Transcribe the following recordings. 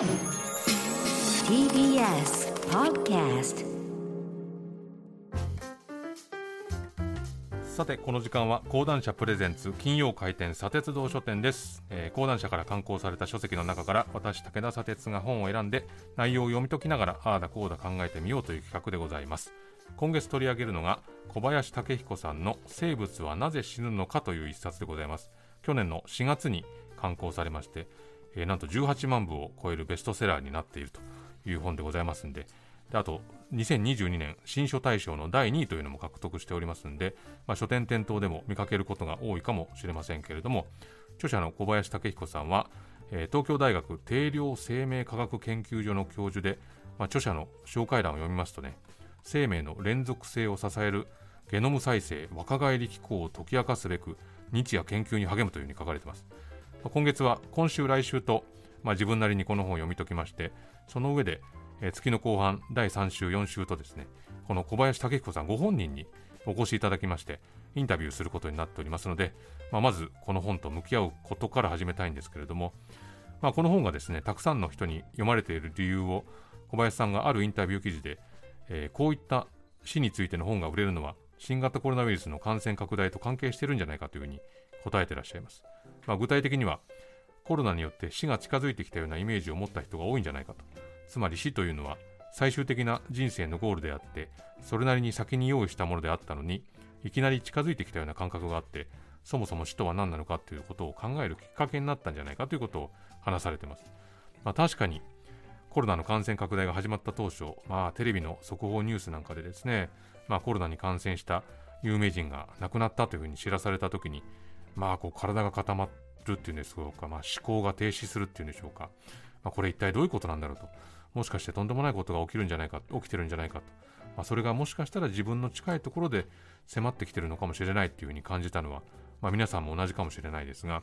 TBS Podcast さてこの時間は講談社プレゼンツ金曜開店砂鉄道書店です、えー講談社から刊行された書籍の中から私武田砂鉄が本を選んで内容を読み解きながらああだこうだ考えてみようという企画でございます。今月取り上げるのが小林武彦さんの生物はなぜ死ぬのかという一冊でございます。去年の4月に刊行されまして、えーなんと18万部を超えるベストセラーになっているという本でございますんでであと2022年新書大賞の第2位というのも獲得しておりますんで、まあ、書店店頭でも見かけることが多いかもしれませんけれども著者の小林武彦さんは、えー東京大学定量生命科学研究所の教授で、まあ、著者の紹介欄を読みますとね生命の連続性を支えるゲノム再生若返り機構を解き明かすべく日夜研究に励むというふうに書かれています。今月は今週来週と、まあ、自分なりにこの本を読み解きましてその上で、えー月の後半第3週4週とですねこの小林武彦さんご本人にお越しいただきましてインタビューすることになっておりますので、まあ、まずこの本と向き合うことから始めたいんですけれども、まあ、この本がですねたくさんの人に読まれている理由を小林さんがあるインタビュー記事で、えーこういった死についての本が売れるのは新型コロナウイルスの感染拡大と関係しているんじゃないかというふうに答えてらっしゃいます、まあ、具体的にはコロナによって死が近づいてきたようなイメージを持った人が多いんじゃないかと。つまり死というのは最終的な人生のゴールであってそれなりに先に用意したものであったのにいきなり近づいてきたような感覚があってそもそも死とは何なのかということを考えるきっかけになったんじゃないかということを話されています、まあ、確かにコロナの感染拡大が始まった当初、まあ、テレビの速報ニュースなんかでですね、まあ、コロナに感染した有名人が亡くなったというふうに知らされたときに、まあ、こう体が固まるっていうんですか、まあ、思考が停止するっていうんでしょうか、まあ、これ一体どういうことなんだろうと、もしかしてとんでもないことが起きるんじゃないか、起きてるんじゃないかと、まあ、それがもしかしたら自分の近いところで迫ってきてるのかもしれないっていうふうに感じたのは、まあ、皆さんも同じかもしれないですが、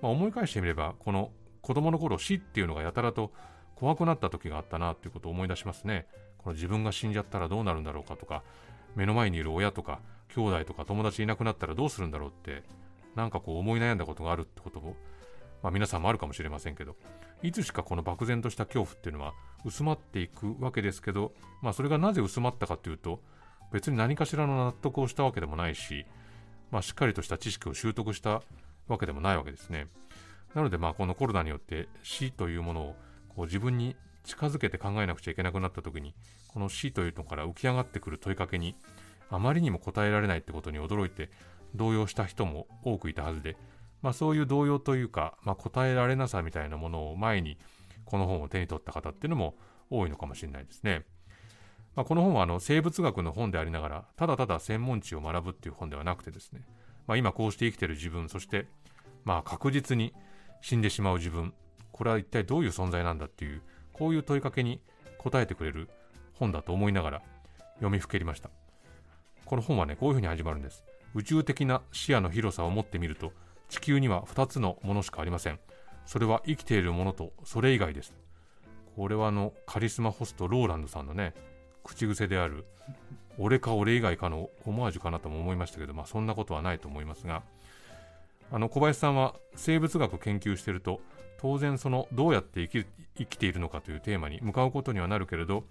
まあ、思い返してみれば、この子供の頃死っていうのがやたらと怖くなった時があったなということを思い出しますね。この自分が死んじゃったらどうなるんだろうかとか、目の前にいる親とか兄弟とか友達いなくなったらどうするんだろうって、なんかこう思い悩んだことがあるってことも、まあ、皆さんもあるかもしれませんけど、いつしかこの漠然とした恐怖っていうのは薄まっていくわけですけど、まあ、それがなぜ薄まったかというと、別に何かしらの納得をしたわけでもないし、まあ、しっかりとした知識を習得したわけでもないわけですね。なので、まあ、このコロナによって死というものをこう自分に近づけて考えなくちゃいけなくなった時に、この死というのから浮き上がってくる問いかけに、あまりにも答えられないってことに驚いて、動揺した人も多くいたはずで、まあ、そういう動揺というか、まあ、答えられなさみたいなものを前に、この本を手に取った方っていうのも多いのかもしれないですね。まあ、この本はあの生物学の本でありながら、ただただ専門知を学ぶっていう本ではなくてですね、まあ、今こうして生きている自分、そして、まあ、確実に死んでしまう自分、これは一体どういう存在なんだっていう、こういう問いかけに答えてくれる本だと思いながら読みふけりました。この本はね、こういうふうに始まるんです。宇宙的な視野の広さを持ってみると、地球には2つのものしかありません。それは生きているものとそれ以外です。これはあの、カリスマホストローランドさんのね、口癖である、俺か俺以外かのオマージュかなとも思いましたけど、まあそんなことはないと思いますが、あの小林さんは生物学研究していると、当然そのどうやって生き生きているのかというテーマに向かうことにはなるけれど、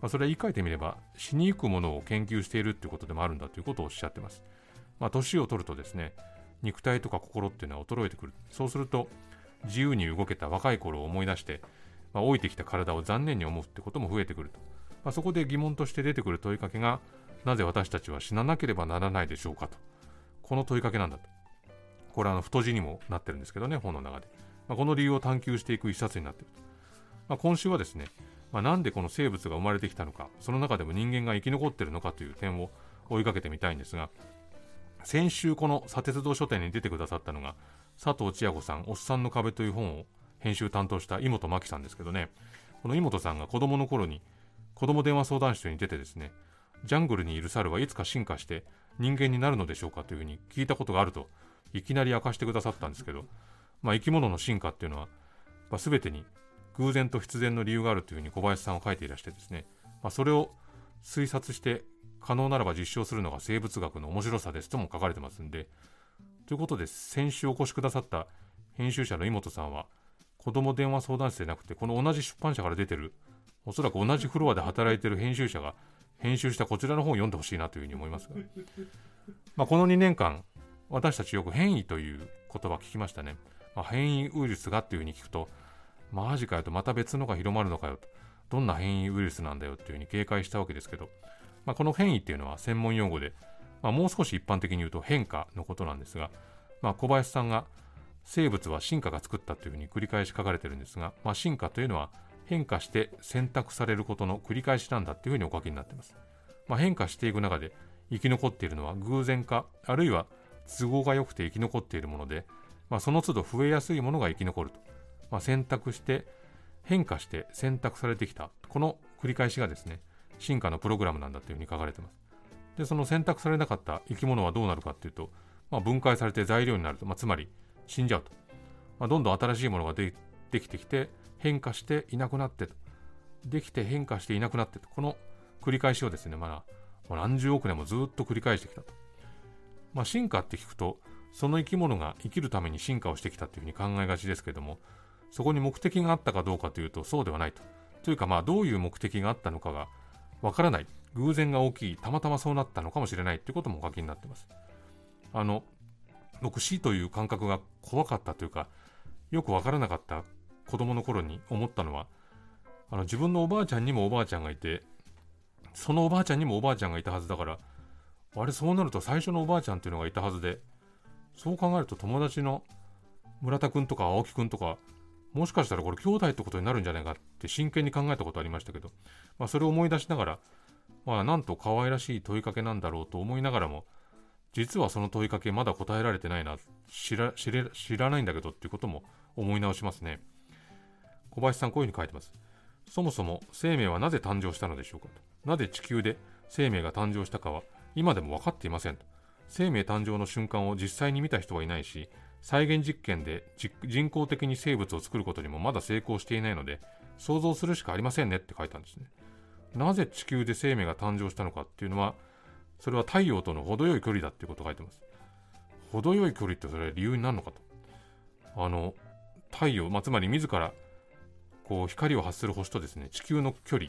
まあ、それは言い換えてみれば死にゆくものを研究しているということでもあるんだということをおっしゃってます。まあ、年を取るとですね、肉体とか心っていうのは衰えてくる。そうすると、自由に動けた若い頃を思い出して、まあ、老いてきた体を残念に思うってことも増えてくると。まあ、そこで疑問として出てくる問いかけが、なぜ私たちは死ななければならないでしょうかと。この問いかけなんだと。これはあの太字にもなってるんですけどね、本の中で。まあ、この理由を探求していく一冊になっていると。まあ、今週はですね、まあ、なんでこの生物が生まれてきたのか、その中でも人間が生き残ってるのかという点を追いかけてみたいんですが、先週この砂鉄道書店に出てくださったのが、佐藤千也子さん、おっさんの壁という本を編集担当した井本真紀さんですけどね、この井本さんが子供の頃に子供電話相談室に出てですね、ジャングルにいる猿はいつか進化して人間になるのでしょうかというふうに聞いたことがあると、いきなり明かしてくださったんですけど、まあ、生き物の進化っていうのは、まあ、全てに偶然と必然の理由があるというふうに小林さんは書いていらしてですね、まあ、それを推察して可能ならば実証するのが生物学の面白さですとも書かれてますんで、ということで先週お越しくださった編集者の井本さんは、子供電話相談室でなくてこの同じ出版社から出てるおそらく同じフロアで働いてる編集者が編集したこちらの本を読んでほしいなというふうに思いますが、まあ、この2年間私たちよく変異という言葉聞きましたね、まあ、変異ウイルスがっていうふうに聞くとマジかよとまた別のが広まるのかよとどんな変異ウイルスなんだよっていうふうに警戒したわけですけど、まあ、この変異っていうのは専門用語で、まあ、もう少し一般的に言うと変化のことなんですが、まあ、小林さんが生物は進化が作ったというふうに繰り返し書かれてるんですが、まあ、進化というのは変化して選択されることの繰り返しなんだというふうにお書きになっています。まあ、変化していく中で生き残っているのは偶然か、あるいは都合が良くて生き残っているもので、まあ、その都度増えやすいものが生き残ると。まあ、選択して変化して選択されてきた。この繰り返しがですね、進化のプログラムなんだというふうに書かれてます。で、その選択されなかった生き物はどうなるかっていうと、まあ、分解されて材料になると、まあ、つまり死んじゃうと。まあ、どんどん新しいものができてきて、変化していなくなってと。できて変化していなくなってと。この繰り返しをですね、まあ、何十億年もずっと繰り返してきたと。まあ、進化って聞くと、その生き物が生きるために進化をしてきたというふうに考えがちですけども、そこに目的があったかどうかというと、そうではないと。というか、まあ、どういう目的があったのかがわからない。偶然が大きい。たまたまそうなったのかもしれないということもお書きになってます。あの、僕死という感覚が怖かったというか、よくわからなかった子供の頃に思ったのは、あの自分のおばあちゃんにもおばあちゃんがいて、そのおばあちゃんにもおばあちゃんがいたはずだから、あれそうなると最初のおばあちゃんっていうのがいたはずで、そう考えると友達の村田くんとか青木くんとか、もしかしたらこれ兄弟ってことになるんじゃないかって真剣に考えたことありましたけど、まあ、それを思い出しながら、まあ、なんと可愛らしい問いかけなんだろうと思いながらも、実はその問いかけまだ答えられてないな、知ら知らないんだけどっていうことも思い直しますね。小林さんこういうふうに書いてます。そもそも生命はなぜ誕生したのでしょうかと。なぜ地球で生命が誕生したかは今でも分かっていませんと。生命誕生の瞬間を実際に見た人はいないし、再現実験で人工的に生物を作ることにもまだ成功していないので、想像するしかありませんねって書いたんですね。なぜ地球で生命が誕生したのかっていうのは、それは太陽との程よい距離だっていうことが書いてます。程よい距離ってそれは理由になるのかと。あの、太陽、まあ、つまり自らこう光を発する星とですね、地球の距離。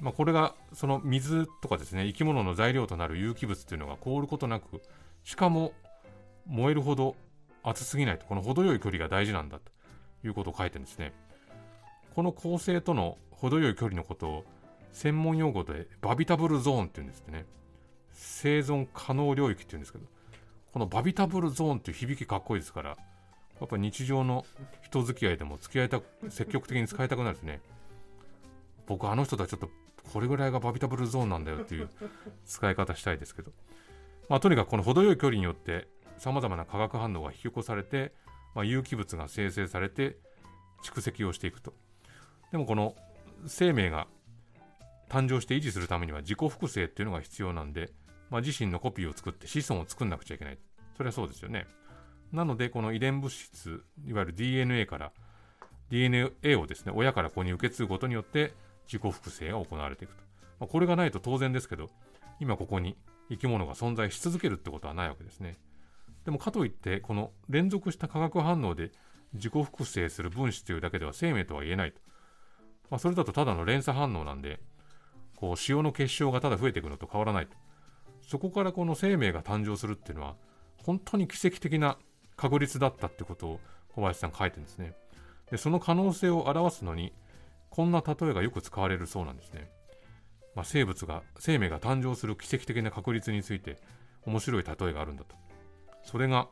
まあ、これがその水とかですね、生き物の材料となる有機物っていうのが凍ることなく、しかも燃えるほど熱すぎないと、この程よい距離が大事なんだということを書いてるんですね。この構成との程よい距離のことを専門用語でバビタブルゾーンって言うんですね。生存可能領域って言うんですけど、このバビタブルゾーンっていう響きかっこいいですから、やっぱ日常の人付き合いでも付き合いた積極的に使いたくなるんですね。僕あの人とはちょっとこれぐらいがバビタブルゾーンなんだよっていう使い方したいですけど。まあとにかくこの程よい距離によって様々な化学反応が引き起こされて、まあ、有機物が生成されて蓄積をしていくと。でもこの生命が誕生して維持するためには自己複製っていうのが必要なんで、まあ、自身のコピーを作って子孫を作んなくちゃいけない。それはそうですよね。なので、この遺伝物質、いわゆる DNA から、DNA をですね、親から子に受け継ぐことによって自己複製が行われていくと。まあ、これがないと当然ですけど、今ここに生き物が存在し続けるってことはないわけですね。でもかといって、この連続した化学反応で自己複製する分子というだけでは生命とは言えないと。まあ、それだとただの連鎖反応なんで、こう塩の結晶がただ増えていくのと変わらないと。そこからこの生命が誕生するっていうのは、本当に奇跡的な確率だったってことを小林さん書いてるんですね。で、その可能性を表すのに、こんな例えがよく使われるそうなんですね。まあ、生物が、生命が誕生する奇跡的な確率について面白い例えがあるんだと。それが、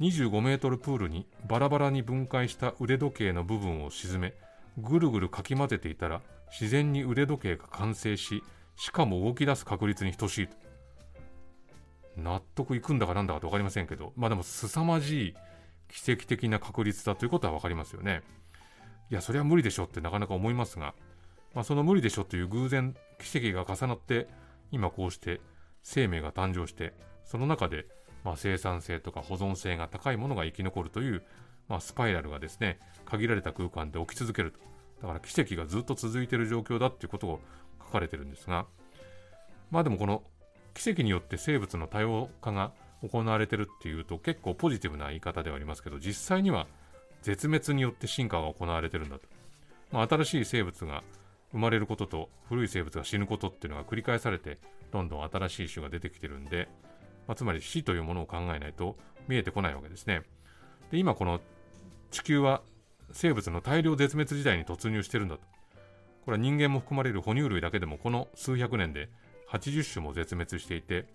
25メートルプールにバラバラに分解した腕時計の部分を沈め、ぐるぐるかき混ぜていたら、自然に腕時計が完成し、しかも動き出す確率に等しいと。納得いくんだかなんだかと分かりませんけど、まあでも凄まじい奇跡的な確率だということは分かりますよね。いや、それは無理でしょってなかなか思いますが、まあ、その無理でしょという偶然、奇跡が重なって、今こうして生命が誕生して、その中で、まあ、生産性とか保存性が高いものが生き残るという、まあ、スパイラルがですね、限られた空間で起き続けると。だから奇跡がずっと続いている状況だっていうことを書かれてるんですが、まあでもこの奇跡によって生物の多様化が行われてるっていうと結構ポジティブな言い方ではありますけど実際には絶滅によって進化が行われてるんだと、まあ、新しい生物が生まれることと古い生物が死ぬことっていうのが繰り返されてどんどん新しい種が出てきてるんで、まあ、つまり死というものを考えないと見えてこないわけですね。で今この地球は生物の大量絶滅時代に突入してるんだと。これは人間も含まれる哺乳類だけでもこの数百年で80種も絶滅していて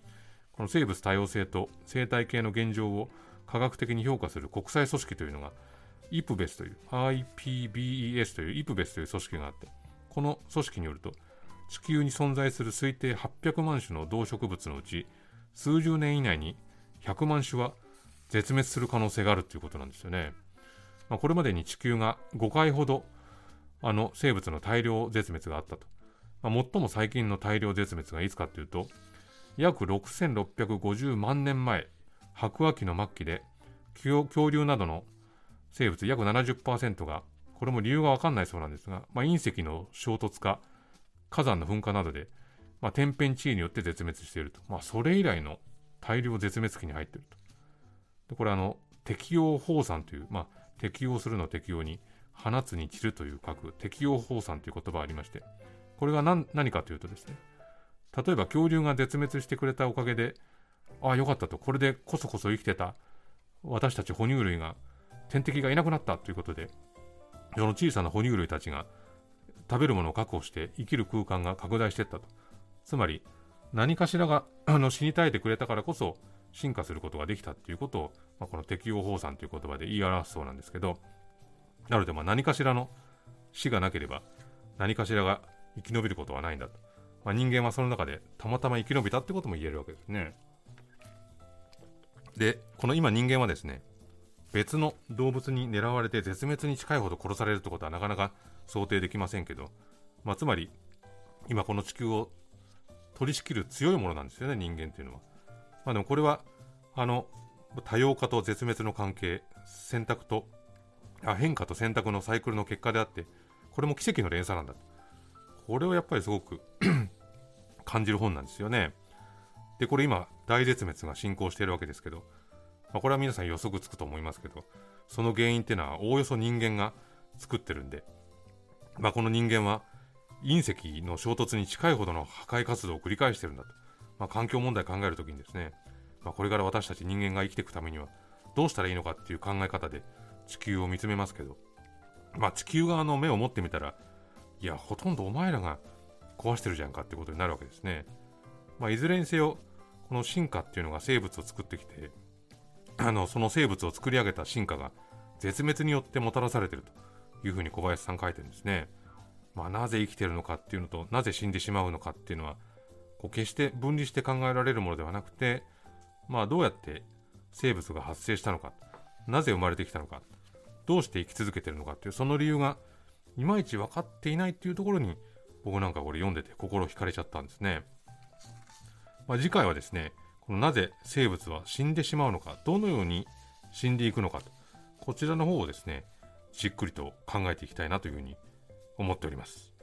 この生物多様性と生態系の現状を科学的に評価する国際組織というのが IPBES という IPBES という IPBES という組織があってこの組織によると地球に存在する推定800万種の動植物のうち数十年以内に100万種は絶滅する可能性があるということなんですよね。まあ、これまでに地球が5回ほどあの生物の大量絶滅があったと。まあ、最も最近の大量絶滅がいつかというと約6650万年前白亜紀の末期で恐竜などの生物約70%がこれも理由がわかんないそうなんですが、まあ、隕石の衝突か火山の噴火などで、まあ、天変地異によって絶滅していると、まあ、それ以来の大量絶滅期に入っていると。でこれあの適応放散という、まあ、適応するの適用に放つに散るという書く適応放散という言葉がありましてこれが何何かというとですね例えば恐竜が絶滅してくれたおかげでああよかったと。これでこそこそ生きてた私たち哺乳類が天敵がいなくなったということでその小さな哺乳類たちが食べるものを確保して生きる空間が拡大していったと。つまり、何かしらが あの死に絶えてくれたからこそ進化することができたということを、まあ、この適応放散という言葉で言い表すそうなんですけど、なのでまあ何かしらの死がなければ何かしらが生き延びることはないんだと。まあ、人間はその中でたまたま生き延びたってことも言えるわけですね。で、この今人間はですね、別の動物に狙われて絶滅に近いほど殺されるってことはなかなか想定できませんけど、まあ、つまり今この地球を取り仕切る強いものなんですよね人間っていうのは。まあ、でもこれはあの多様化と絶滅の関係選択とあ変化と選択のサイクルの結果であってこれも奇跡の連鎖なんだこれをやっぱりすごく 感じる本なんですよね。でこれ今大絶滅が進行しているわけですけどまあ、これは皆さん予測つくと思いますけど、その原因っていうのはおおよそ人間が作ってるんで、まあ、この人間は隕石の衝突に近いほどの破壊活動を繰り返してるんだと。まあ、環境問題考えるときにですね、まあ、これから私たち人間が生きていくためにはどうしたらいいのかっていう考え方で地球を見つめますけど、まあ、地球側の目を持ってみたら、いや、ほとんどお前らが壊してるじゃんかってことになるわけですね。まあ、いずれにせよ、この進化っていうのが生物を作ってきて、あのその生物を作り上げた進化が絶滅によってもたらされてるというふうに小林さん書いてるんですね。まあ、なぜ生きてるのかっていうのとなぜ死んでしまうのかっていうのはこう決して分離して考えられるものではなくて、まあ、どうやって生物が発生したのかなぜ生まれてきたのかどうして生き続けてるのかっていうその理由がいまいち分かっていないっていうところに僕なんかこれ読んでて心惹かれちゃったんですね。まあ、次回はですねこのなぜ生物は死んでしまうのか、どのように死んでいくのかと、こちらの方をですね、じっくりと考えていきたいなというふうに思います思っております。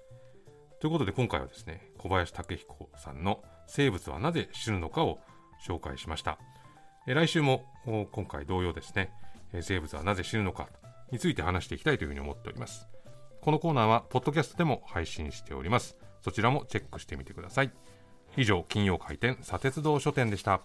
ということで今回はですね、小林武彦さんの生物はなぜ死ぬのかを紹介しました。え来週も今回同様ですね、生物はなぜ死ぬのかについて話していきたいというふうに思っております。このコーナーはポッドキャストでも配信しております。そちらもチェックしてみてください。以上金曜開店砂鉄道書店でした